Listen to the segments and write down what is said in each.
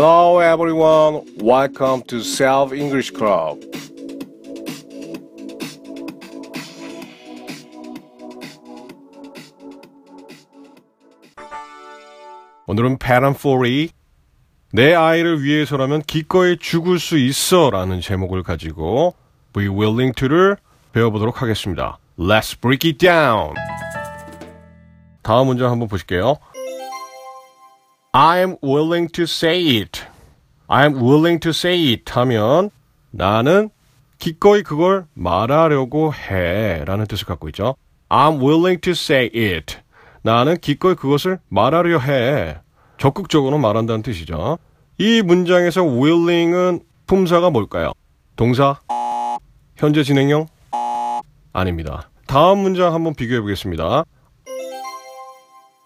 Hello everyone. Welcome to Self English Club. 오늘은 파란포리 내 아이를 위해서라면 기꺼이 죽을 수 있어 라는 제목을 가지고 Be Willing to를 배워보도록 하겠습니다. Let's break it down. 다음 문장 한번 보실게요. I am willing to say it. I am willing to say it 하면 나는 기꺼이 그걸 말하려고 해 라는 뜻을 갖고 있죠. I'm willing to say it. 나는 기꺼이 그것을 말하려 해. 적극적으로 말한다는 뜻이죠. 이 문장에서 willing은 품사가 뭘까요? 동사? 현재 진행형? 아닙니다. 다음 문장 한번 비교해 보겠습니다.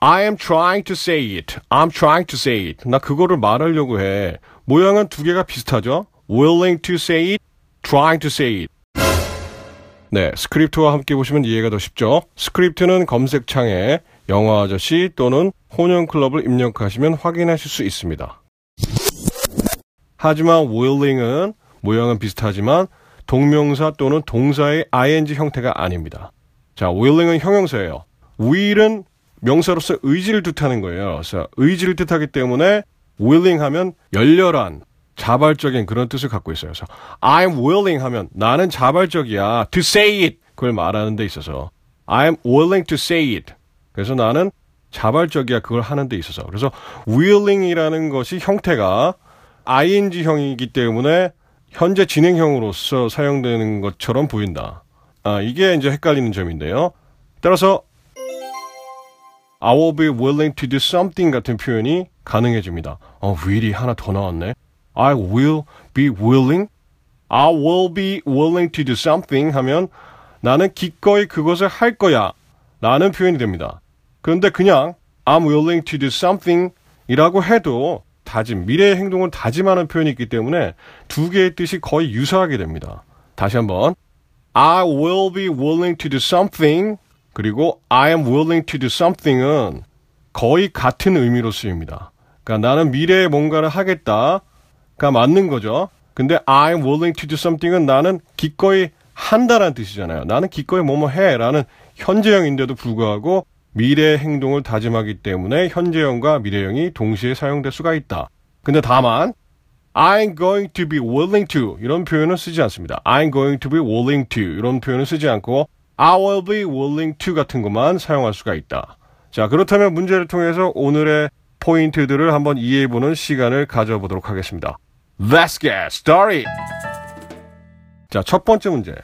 I am trying to say it. I'm trying to say it. 나 그거를 말하려고 해. 모양은 두 개가 비슷하죠? willing to say it, trying to say it. 네, 스크립트와 함께 보시면 이해가 더 쉽죠? 스크립트는 검색창에 영화 아저씨 또는 혼영 클럽을 입력하시면 확인하실 수 있습니다. 하지만 willing은 모양은 비슷하지만 동명사 또는 동사의 ing 형태가 아닙니다. 자, willing은 형용사예요. will은 명사로서 의지를 뜻하는 거예요. 그래서 의지를 뜻하기 때문에 willing 하면 열렬한 자발적인 그런 뜻을 갖고 있어요. 그래서 I'm willing 하면 나는 자발적이야. to say it 그걸 말하는 데 있어서 I'm willing to say it. 그래서 나는 자발적이야 그걸 하는 데 있어서. 그래서 willing이라는 것이 형태가 ing형이기 때문에 현재 진행형으로서 사용되는 것처럼 보인다. 아, 이게 이제 헷갈리는 점인데요. 따라서 I will be willing to do something 같은 표현이 가능해집니다. 어, will이 하나 더 나왔네. I will be willing. I will be willing to do something 하면 나는 기꺼이 그것을 할 거야. 라는 표현이 됩니다. 그런데 그냥 I'm willing to do something 이라고 해도 다짐, 미래의 행동을 다짐하는 표현이 있기 때문에 두 개의 뜻이 거의 유사하게 됩니다. 다시 한번. I will be willing to do something 그리고 I am willing to do something은 거의 같은 의미로 쓰입니다. 그러니까 나는 미래에 뭔가를 하겠다가 맞는 거죠. 근데 I am willing to do something은 나는 기꺼이 한다라는 뜻이잖아요. 나는 기꺼이 뭐뭐 해라는 현재형인데도 불구하고 미래의 행동을 다짐하기 때문에 현재형과 미래형이 동시에 사용될 수가 있다. 근데 다만 I'm going to be willing to 이런 표현을 쓰지 않습니다. I'm going to be willing to 이런 표현을 쓰지 않고 I will be willing to 같은 것만 사용할 수가 있다. 자, 그렇다면 문제를 통해서 오늘의 포인트들을 한번 이해해보는 시간을 가져보도록 하겠습니다. Let's get started! 자, 첫 번째 문제.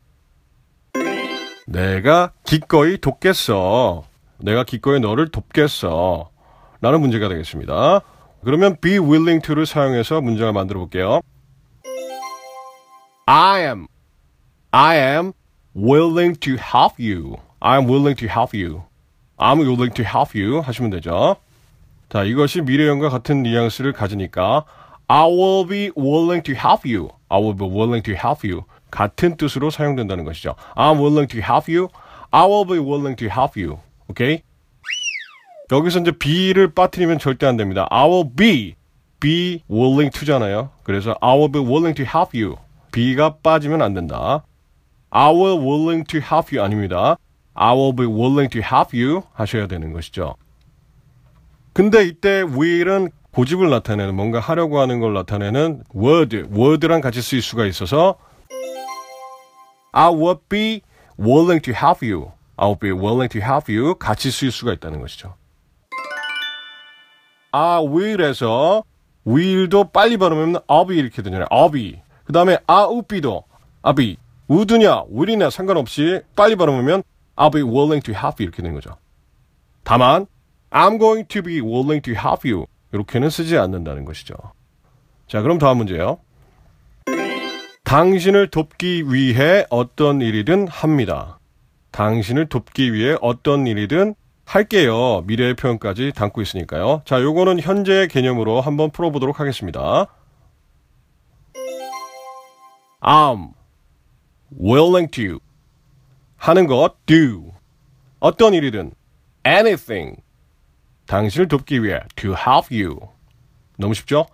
내가 기꺼이 돕겠어. 내가 기꺼이 너를 돕겠어. 라는 문제가 되겠습니다. 그러면 be willing to를 사용해서 문장을 만들어 볼게요. I am, I am willing to help you. I'm willing to help you. I'm willing to help you 하시면 되죠. 자, 이것이 미래형과 같은 뉘앙스를 가지니까 I will be willing to help you. I will be willing to help you. 같은 뜻으로 사용된다는 것이죠. I'm willing to help you. I will be willing to help you. 오케이? 여기서 이제 be를 빠뜨리면 절대 안 됩니다. I will be, be willing to잖아요. 그래서 I will be willing to help you. be가 빠지면 안 된다. I will willing to help you 아닙니다. I will be willing to help you 하셔야 되는 것이죠. 근데 이때 will은 고집을 나타내는 뭔가 하려고 하는 걸 나타내는 word, word랑 같이 쓰일 수가 있어서 I will be willing to help you. I will be willing to help you 같이 쓰일 수가 있다는 것이죠. I will에서 will도 빨리 발음하면 be 이렇게 되잖아요. Be. 그 다음에 I'll be도 I'll would냐, will이냐 상관없이 빨리 발음하면 I'll be willing to help you 이렇게 되는 거죠. 다만 I'm going to be willing to help you 이렇게는 쓰지 않는다는 것이죠. 자, 그럼 다음 문제요. 당신을 돕기 위해 어떤 일이든 합니다. 당신을 돕기 위해 어떤 일이든 할게요. 미래의 표현까지 담고 있으니까요. 자, 요거는 현재의 개념으로 한번 풀어보도록 하겠습니다. I'm willing to 하는 것 do 어떤 일이든 anything 당신을 돕기 위해 to help you 너무 쉽죠?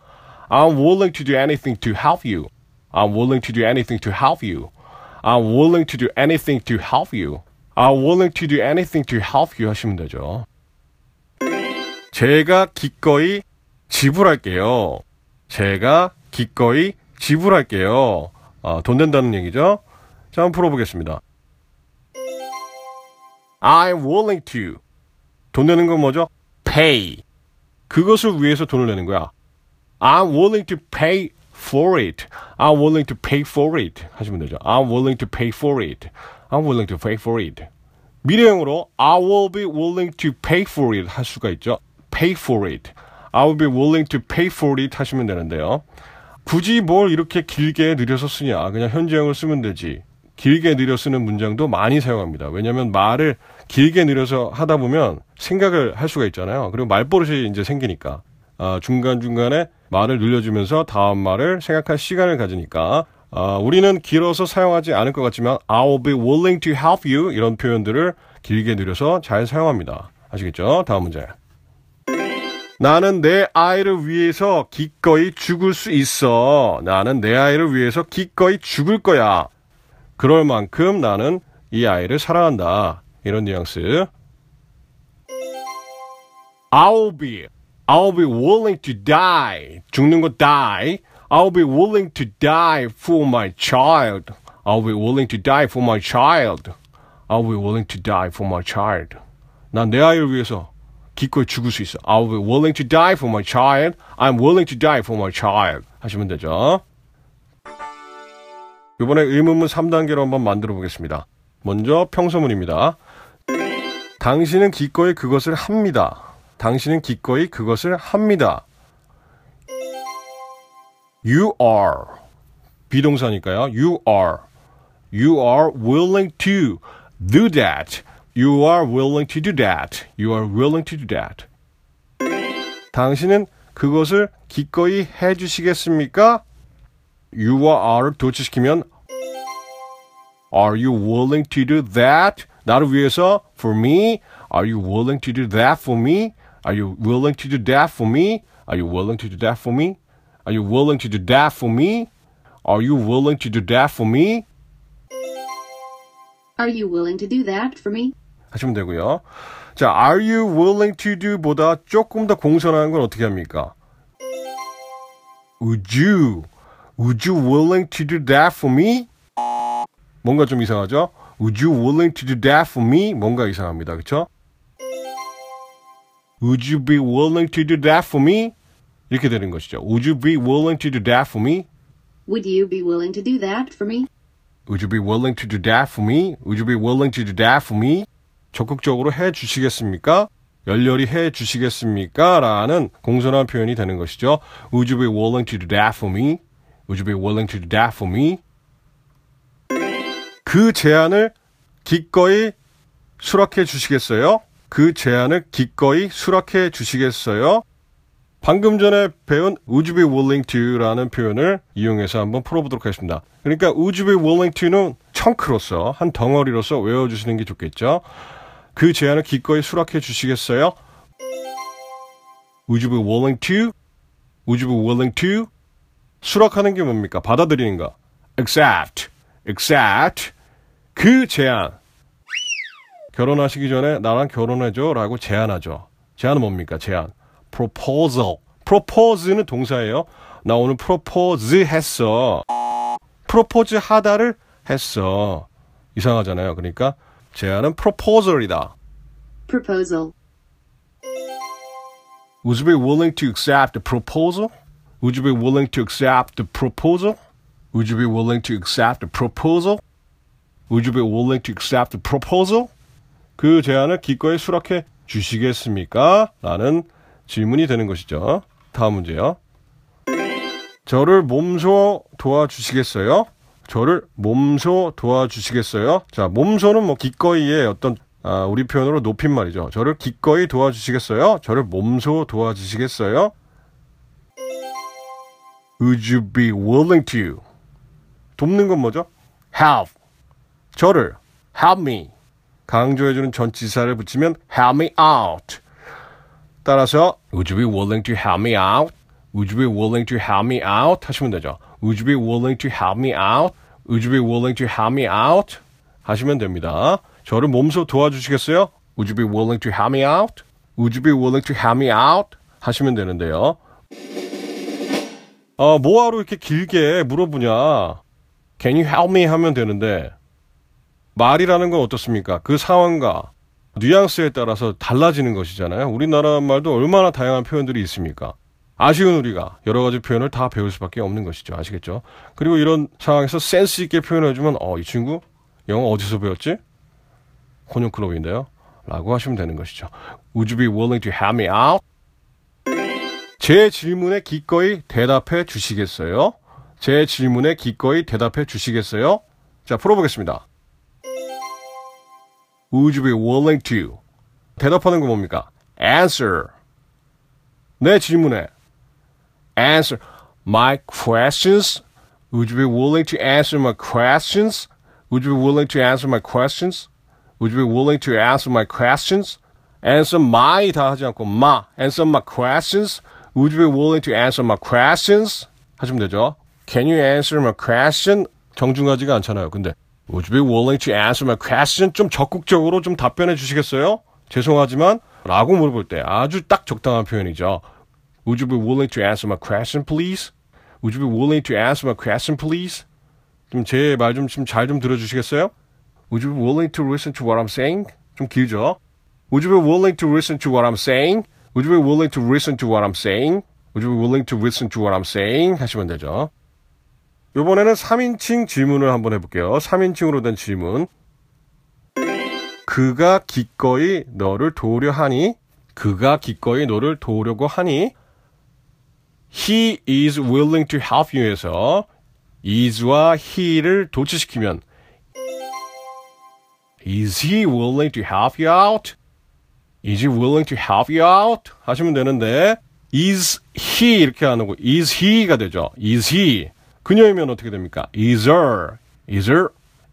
I'm willing to do anything to help you. I'm willing to do anything to help you. I'm willing to do anything to help you. I'm willing to do anything to help you 하시면 되죠. 제가 기꺼이 지불할게요. 제가 기꺼이 지불할게요. 아, 돈 된다는 얘기죠. 자, 한번 풀어보겠습니다. I'm willing to. 돈 내는 건 뭐죠? pay. 그것을 위해서 돈을 내는 거야. I'm willing to pay for it. I'm willing to pay for it. 하시면 되죠. I'm willing to pay for it. I'm willing to pay for it. 미래형으로 I will be willing to pay for it 할 수가 있죠. pay for it. I will be willing to pay for it 하시면 되는데요. 굳이 뭘 이렇게 길게 느려서 쓰냐. 그냥 현재형을 쓰면 되지. 길게 느려 쓰는 문장도 많이 사용합니다. 왜냐하면 말을 길게 느려서 하다 보면 생각을 할 수가 있잖아요. 그리고 말버릇이 이제 생기니까. 아, 중간 중간에 말을 늘려주면서 다음 말을 생각할 시간을 가지니까 아, 우리는 길어서 사용하지 않을 것 같지만 I'll be willing to help you 이런 표현들을 길게 늘려서 잘 사용합니다. 아시겠죠? 다음 문제. 나는 내 아이를 위해서 기꺼이 죽을 수 있어. 나는 내 아이를 위해서 기꺼이 죽을 거야. 그럴 만큼 나는 이 아이를 사랑한다. 이런 뉘앙스. I'll be, I'll be willing to die. 죽는 거 die. I'll be willing to die for my child. I'll be willing to die for my child. I'll be willing to die for my child. 난 내 아이를 위해서 기꺼이 죽을 수 있어. I'll be willing to die for my child. I'm willing to die for my child. 하시면 되죠. 이번에 의문문 3단계로 한번 만들어 보겠습니다. 먼저 평소문입니다. 당신은 기꺼이 그것을 합니다. 당신은 기꺼이 그것을 합니다. You are 비동사니까요. You are You are willing to do that. You are willing to do that. You are willing to do that. 당신은 그것을 기꺼이 해 주시겠습니까? You와 are를 도치시키면 Are you willing to do that? 나를 위해서 for me? Are you willing to do that for me? Are you willing to do that for me? Are you willing to do that for me? Are you willing to do that for me? Are you willing to do that for me? Are you willing to do that for me? 하시면 되고요. 자, are you willing to do 보다 조금 더 공손한 건 어떻게 합니까? Would you, would you willing to do that for me? 뭔가 좀 이상하죠? Would you willing to do that for me? 뭔가 이상합니다. 그쵸? Would you be willing to do that for me? 이렇게 되는 것이죠. Would you be willing to do that for me? Would you be willing to do that for me? Would you be willing to do that for me? Would you be willing to do that for me? 적극적으로 해 주시겠습니까? 열렬히 해 주시겠습니까? 라는 공손한 표현이 되는 것이죠. Would you be willing to do that for me? Would you be willing to do that for me? 그 제안을 기꺼이 수락해 주시겠어요? 그 제안을 기꺼이 수락해 주시겠어요? 방금 전에 배운 would you be willing to라는 표현을 이용해서 한번 풀어보도록 하겠습니다. 그러니까 would you be willing to는 청크로서 한 덩어리로서 외워주시는 게 좋겠죠. 그 제안을 기꺼이 수락해 주시겠어요? Would you be willing to? Would you be willing to? 수락하는 게 뭡니까? 받아들이는 거. accept, accept. 그 제안. 결혼하시기 전에 나랑 결혼해줘 라고 제안하죠. 제안은 뭡니까? 제안. proposal. propose는 동사예요. 나 오늘 propose 했어. 프로포즈 하다를 했어. 이상하잖아요. 그러니까 제안은 proposal이다. Proposal. Would you be willing to accept the proposal? Would you be willing to accept the proposal? Would you be willing to accept the proposal? Would you be willing to accept the proposal? 그 제안을 기꺼이 수락해 주시겠습니까? 라는 질문이 되는 것이죠. 다음 문제요. 저를 몸소 도와주시겠어요? 저를 몸소 도와주시겠어요? 자, 몸소는 뭐 기꺼이의 어떤 아, 우리 표현으로 높임말이죠. 저를 기꺼이 도와주시겠어요? 저를 몸소 도와주시겠어요? Would you be willing to? 돕는 건 뭐죠? help. 저를 help me. 강조해주는 전치사를 붙이면 help me out. 따라서 Would you be willing to help me out? Would you be willing to help me out? 하시면 되죠. Would you be willing to help me out? Would you be willing to help me out? 하시면 됩니다. 저를 몸소 도와주시겠어요? Would you be willing to help me out? Would you be willing to help me out? 하시면 되는데요. 어, 뭐하러 이렇게 길게 물어보냐? Can you help me? 하면 되는데 말이라는 건 어떻습니까? 그 상황과 뉘앙스에 따라서 달라지는 것이잖아요. 우리나라 말도 얼마나 다양한 표현들이 있습니까? 아쉬운 우리가 여러 가지 표현을 다 배울 수밖에 없는 것이죠. 아시겠죠? 그리고 이런 상황에서 센스 있게 표현해주면 어, 이 친구 영어 어디서 배웠지? 혼용 클럽인데요. 라고 하시면 되는 것이죠. Would you be willing to help me out? 제 질문에 기꺼이 대답해 주시겠어요? 제 질문에 기꺼이 대답해 주시겠어요? 자, 풀어보겠습니다. Would you be willing to? 대답하는 거 뭡니까? Answer. 내 질문에 answer my questions. Would you be willing to answer my questions? Would you be willing to answer my questions? Would you be willing to answer my questions? Answer my 다 하지 않고 my. Answer my questions. Would you be willing to answer my questions? 하시면 되죠. Can you answer my question? 정중하지가 않잖아요. 근데 Would you be willing to answer my question? 좀 적극적으로 좀 답변해 주시겠어요? 죄송하지만 라고 물어볼 때 아주 딱 적당한 표현이죠. Would you be willing to answer my question, please? Would you be willing to answer my question, please? 좀 제 말좀잘좀 들어주시겠어요? Would you be willing to listen to what I'm saying? 좀 길죠? Would you be willing to listen to what I'm saying? Would you be willing to listen to what I'm saying? Would you be willing to listen to what I'm saying? 하시면 되죠. 이번에는 3인칭 질문을 한번 해볼게요. 3인칭으로 된 질문. 그가 기꺼이 너를 도우려 하니? 그가 기꺼이 너를 도우려고 하니? He is willing to help you에서 is와 he를 도치시키면 Is he willing to help you out? Is he willing to help you out? 하시면 되는데 is he 이렇게 안 하고 is he가 되죠. is he 그녀이면 어떻게 됩니까? is her is her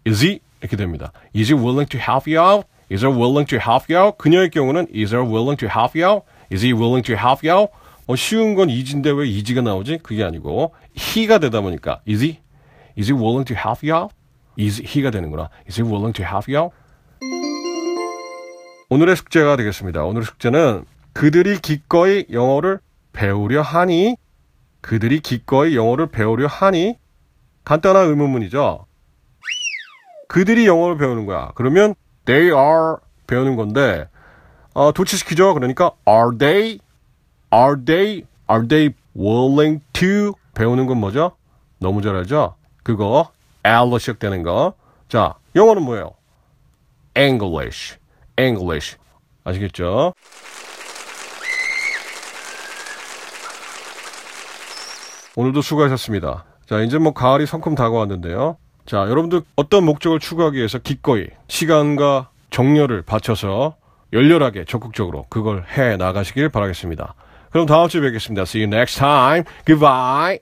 is he 이렇게 됩니다. Is he willing to help you out? Is her willing to help you out? 그녀의 경우는 is her willing to help you out? Is he willing to help you out? 어, 쉬운 건 is인데 왜 is가 나오지? 그게 아니고 he가 되다 보니까 is he? Is he willing to help you out? is he가 되는구나. Is he willing to help you out? 오늘의 숙제가 되겠습니다. 오늘의 숙제는 그들이 기꺼이 영어를 배우려 하니 그들이 기꺼이 영어를 배우려 하니 간단한 의문문이죠. 그들이 영어를 배우는 거야. 그러면 they are 배우는 건데 어, 도치시키죠. 그러니까 are they are they are they willing to 배우는 건 뭐죠? 너무 잘 알죠? 그거 L로 시작되는 거. 자, 영어는 뭐예요? English. English. 아시겠죠? 오늘도 수고하셨습니다. 자, 이제 뭐 가을이 성큼 다가왔는데요. 자, 여러분들 어떤 목적을 추구하기 위해서 기꺼이 시간과 정열을 바쳐서 열렬하게 적극적으로 그걸 해 나가시길 바라겠습니다. 그럼 다음 주에 뵙겠습니다. See you next time. Goodbye.